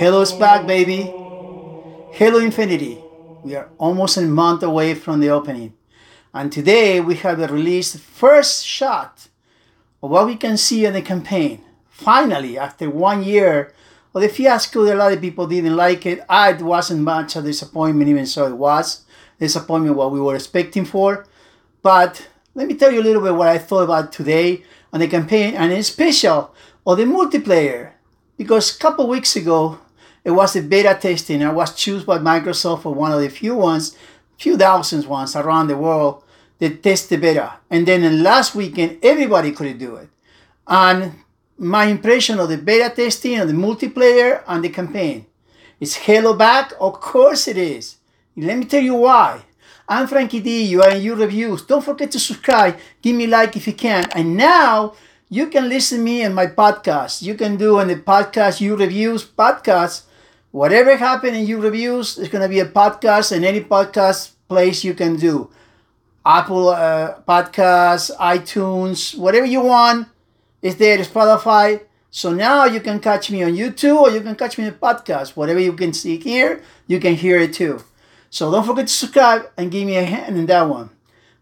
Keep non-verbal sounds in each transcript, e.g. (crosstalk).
Halo's back, baby. Halo Infinity. We are almost a month away from the opening. And today we have released first shot of what we can see in the campaign. Finally, after one year of the fiasco, a lot of people didn't like it. Ah, it wasn't much a disappointment, even so it was disappointment what we were expecting for. But let me tell you a little bit what I thought about today on the campaign and in special on the multiplayer. Because a couple weeks ago, it was a beta testing. I was chosen by Microsoft for one of the few ones, few thousands ones around the world that test the beta. And then in last weekend, everybody could do it. And my impression of the beta testing and the multiplayer and the campaign. Is Halo back? Of course it is. Let me tell you why. I'm Frankie D. You are in your reviews. Don't forget to subscribe. Give me a like if you can. And now you can listen to me in my podcast. You can do in the podcast, you reviews podcast Whatever happened in your reviews, it's going to be a podcast in any podcast place you can do. Apple uh, Podcasts, iTunes, whatever you want is there, Spotify. So now you can catch me on YouTube or you can catch me in podcast. Whatever you can see here, you can hear it too. So don't forget to subscribe and give me a hand in that one.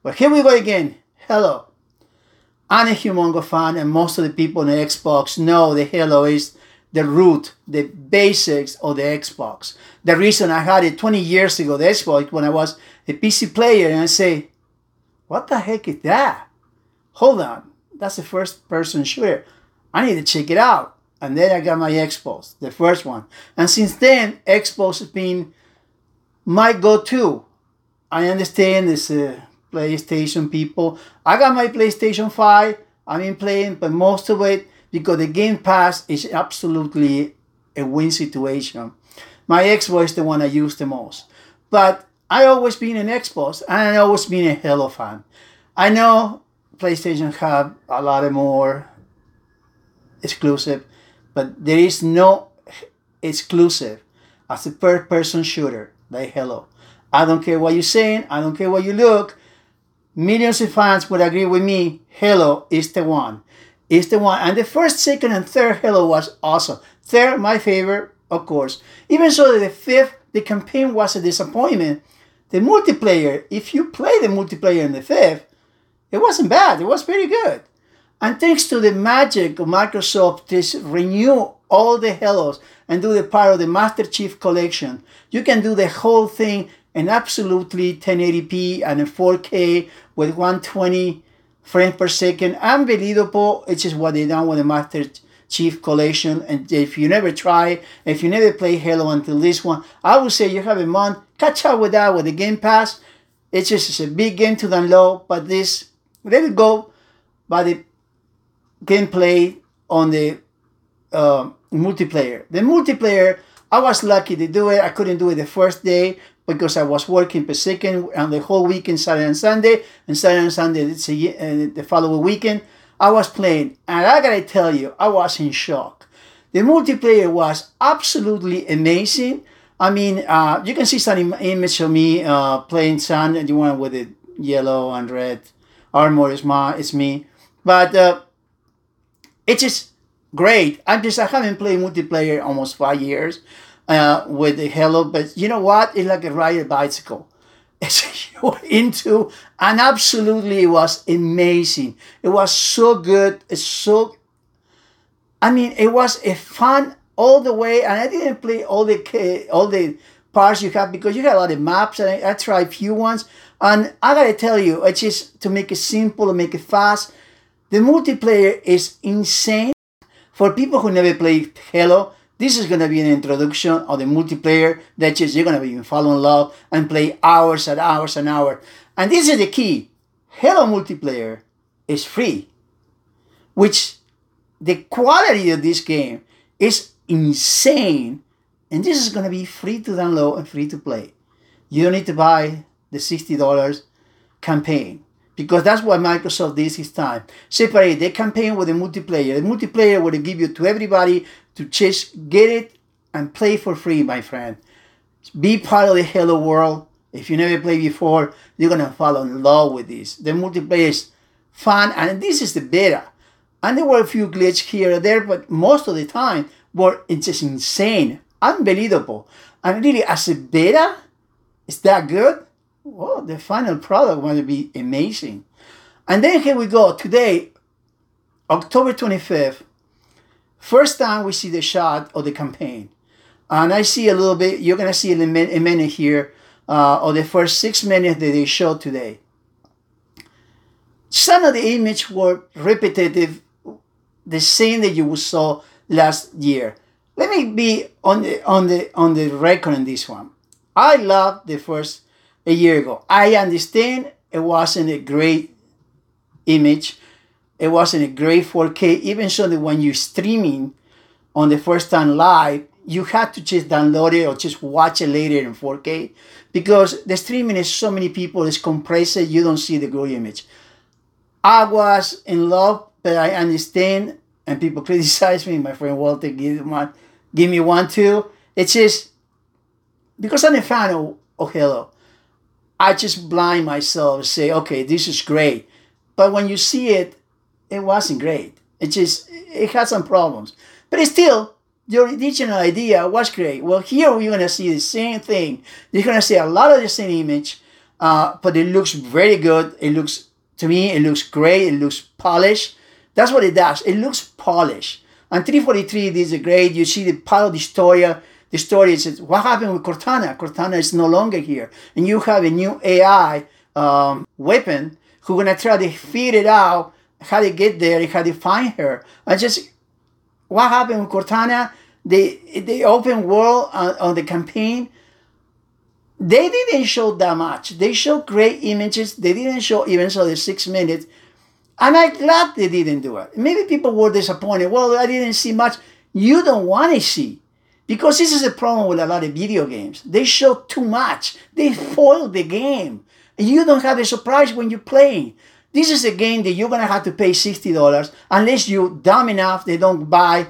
But here we go again. Hello. I'm a Humongo fan, and most of the people in the Xbox know the Halo is the root, the basics of the Xbox. The reason I had it 20 years ago, the Xbox, when I was a PC player, and I say, what the heck is that? Hold on, that's a first person shooter. I need to check it out. And then I got my Xbox, the first one. And since then, Xbox has been my go to. I understand this uh, PlayStation people. I got my PlayStation 5. I've been playing, but most of it because the Game Pass is absolutely a win situation. My Xbox is the one I use the most. But I always been an Xbox and I always been a Halo fan. I know PlayStation have a lot of more exclusive, but there is no exclusive as a third person shooter like Halo. I don't care what you're saying, I don't care what you look. Millions of fans would agree with me, Halo is the one is the one. And the first, second, and third Halo was awesome. Third, my favorite, of course. Even so, the fifth, the campaign was a disappointment. The multiplayer, if you play the multiplayer in the fifth, it wasn't bad. It was pretty good. And thanks to the magic of Microsoft, this renew all the Halos and do the part of the Master Chief Collection. You can do the whole thing in absolutely 1080p and in 4K with 120 frames per second. Unbelievable. It's just what they done with the Master Chief Collection. And if you never try, if you never play Halo until this one, I would say you have a month. Catch up with that with the Game Pass. It's just it's a big game to download, but this let it go by the gameplay on the uh, multiplayer. The multiplayer, I was lucky to do it. I couldn't do it the first day, because I was working Pacific on the whole weekend, Saturday and Sunday, and Saturday and Sunday uh, the following weekend. I was playing, and I gotta tell you, I was in shock. The multiplayer was absolutely amazing. I mean, uh, you can see some image of me uh, playing Sun, and the one with the yellow and red armor is my, it's me. But uh, it's just great. I just I haven't played multiplayer almost five years uh, with the Halo, but you know what? It's like a ride a bicycle. (laughs) It's you're into, and absolutely, it was amazing. It was so good. It's so. I mean, it was a fun all the way, and I didn't play all the all the parts you have because you have a lot of maps, and I, I tried a few ones. And I gotta tell you, it's just to make it simple, to make it fast. The multiplayer is insane for people who never played Halo. This is going to be an introduction of the multiplayer that just you're going to be fall in love and play hours and hours and hours. And this is the key. Halo multiplayer is free, which the quality of this game is insane. And this is going to be free to download and free to play. You don't need to buy the $60 campaign because that's what Microsoft did this time. Separate the campaign with the multiplayer. The multiplayer will give you to everybody to just get it and play for free, my friend. Be part of the Halo world. If you never played before, you're gonna fall in love with this. The multiplayer is fun, and this is the beta. And there were a few glitches here or there, but most of the time were it's just insane, unbelievable. And really, as a beta, is that good? Well, the final product going to be amazing. And then here we go. Today, October 25th, first time we see the shot of the campaign. And I see a little bit, you're going to see in a minute here, uh, of the first six minutes that they showed today. Some of the image were repetitive, the same that you saw last year. Let me be on the on the on the record on this one. I love the first a year ago. I understand it wasn't a great image. It wasn't a great 4K. Even so that when you're streaming on the first time live, you had to just download it or just watch it later in 4K because the streaming is so many people, it's compressed, you don't see the good image. I was in love, but I understand, and people (laughs) criticize me. My friend Walter give one, give me one too. It's just because I'm a fan of, of Halo. I just blind myself and say, okay, this is great, but when you see it, it wasn't great. It just it had some problems, but still the original idea was great. Well, here we're gonna see the same thing. You're gonna see a lot of the same image, uh, but it looks very good. It looks to me, it looks great. It looks polished. That's what it does. It looks polished. And 343 this is great. You see the part of story. The story is what happened with Cortana. Cortana is no longer here, and you have a new AI um, weapon who gonna try to figure it out how to get there, and how to find her. I just what happened with Cortana. The the open world on, on the campaign they didn't show that much. They showed great images. They didn't show even so the six minutes. And I'm glad they didn't do it. Maybe people were disappointed. Well, I didn't see much. You don't want to see. Because this is a problem with a lot of video games. They show too much. They foil the game. You don't have a surprise when you're playing. This is a game that you're gonna have to pay $60 unless you're dumb enough they don't buy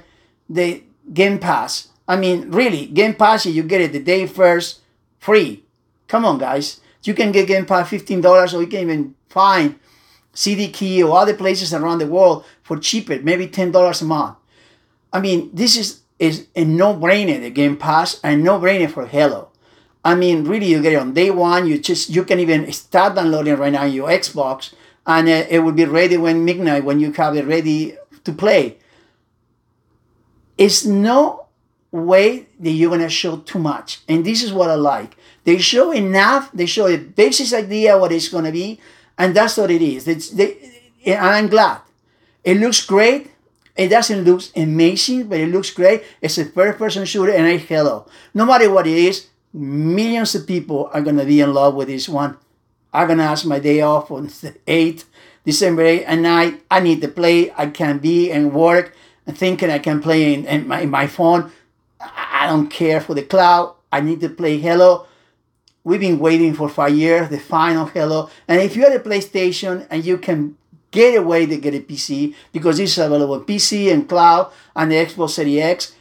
the Game Pass. I mean, really, Game Pass, you get it the day first free. Come on, guys. You can get Game Pass $15 or you can even find CD Key or other places around the world for cheaper, maybe $10 a month. I mean, this is, is a no-brainer, the Game Pass, and no-brainer for Halo. I mean, really, you get it on day one. You just you can even start downloading right now your Xbox, and uh, it will be ready when midnight when you have it ready to play. It's no way that you're gonna show too much. And this is what I like. They show enough, they show a basic idea what it's gonna be, and that's what it is. It's they, and I'm glad. It looks great. It doesn't look amazing, but it looks great. It's a first person shooter and I Halo. No matter what it is, millions of people are gonna be in love with this one. I'm gonna ask my day off on the 8th, December 8th, and I I need to play. I can be and work and thinking I can play in, in, my, in my phone I don't care for the cloud. I need to play Halo. We've been waiting for five years, the final Halo. And if you're at a PlayStation and you can get away to get a PC, because it's available PC and cloud and the Xbox Series X,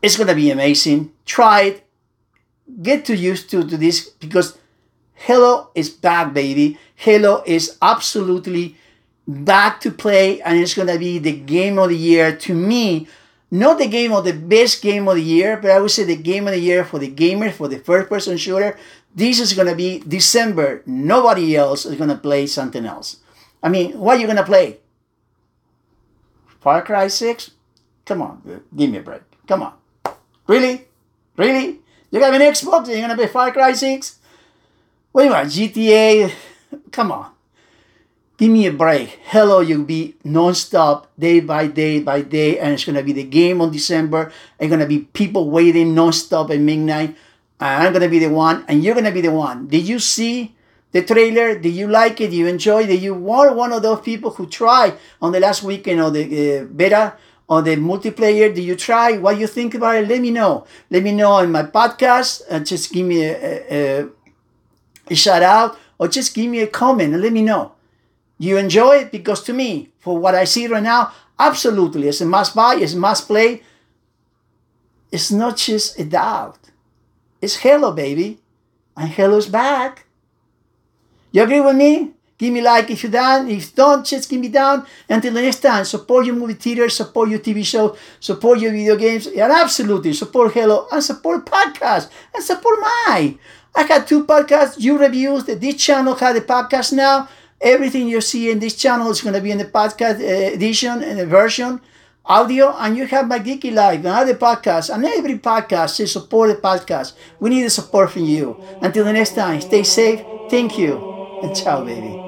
it's gonna be amazing. Try it. Get to used to, to this because Halo is back, baby. Halo is absolutely back to play, and it's gonna be the game of the year to me not the game of the best game of the year, but I would say the game of the year for the gamer, for the first person shooter. This is to be December. Nobody else is to play something else. I mean, what are you going to play? Far Cry 6? Come on, give me a break. Come on. Really? Really? You got an Xbox you're going to play Far Cry 6? What do you want? GTA? (laughs) Come on. Give me a break. Halo, you'll be non-stop, day by day by day, and it's gonna be the game on December. And gonna be people waiting non-stop at midnight. And I'm gonna be the one, and you're gonna be the one. Did you see the trailer? Did you like it? Did you enjoy? Did you were one of those people who tried on the last weekend of the uh, beta on the multiplayer? Did you try? What you think about it? Let me know. Let me know in my podcast. Uh, just give me a, a, a shout out or just give me a comment and let me know. You enjoy it because to me, for what I see right now, absolutely, it's a must buy, it's a must play. It's not just a doubt. It's Halo, baby. And Halo's back. You agree with me? Give me like if you done. If don't, just give me down. Until the next time, support your movie theater, support your TV show, support your video games, and absolutely support Halo and support podcast and support my. I got two podcasts, you reviews. That this channel has a podcast now. Everything you see in this channel is going to be in the podcast uh, edition and the version audio, and you have my Geeky life and other podcasts, and every podcast is support the podcast. We need the support from you. Until the next time, stay safe. Thank you, ciao, baby.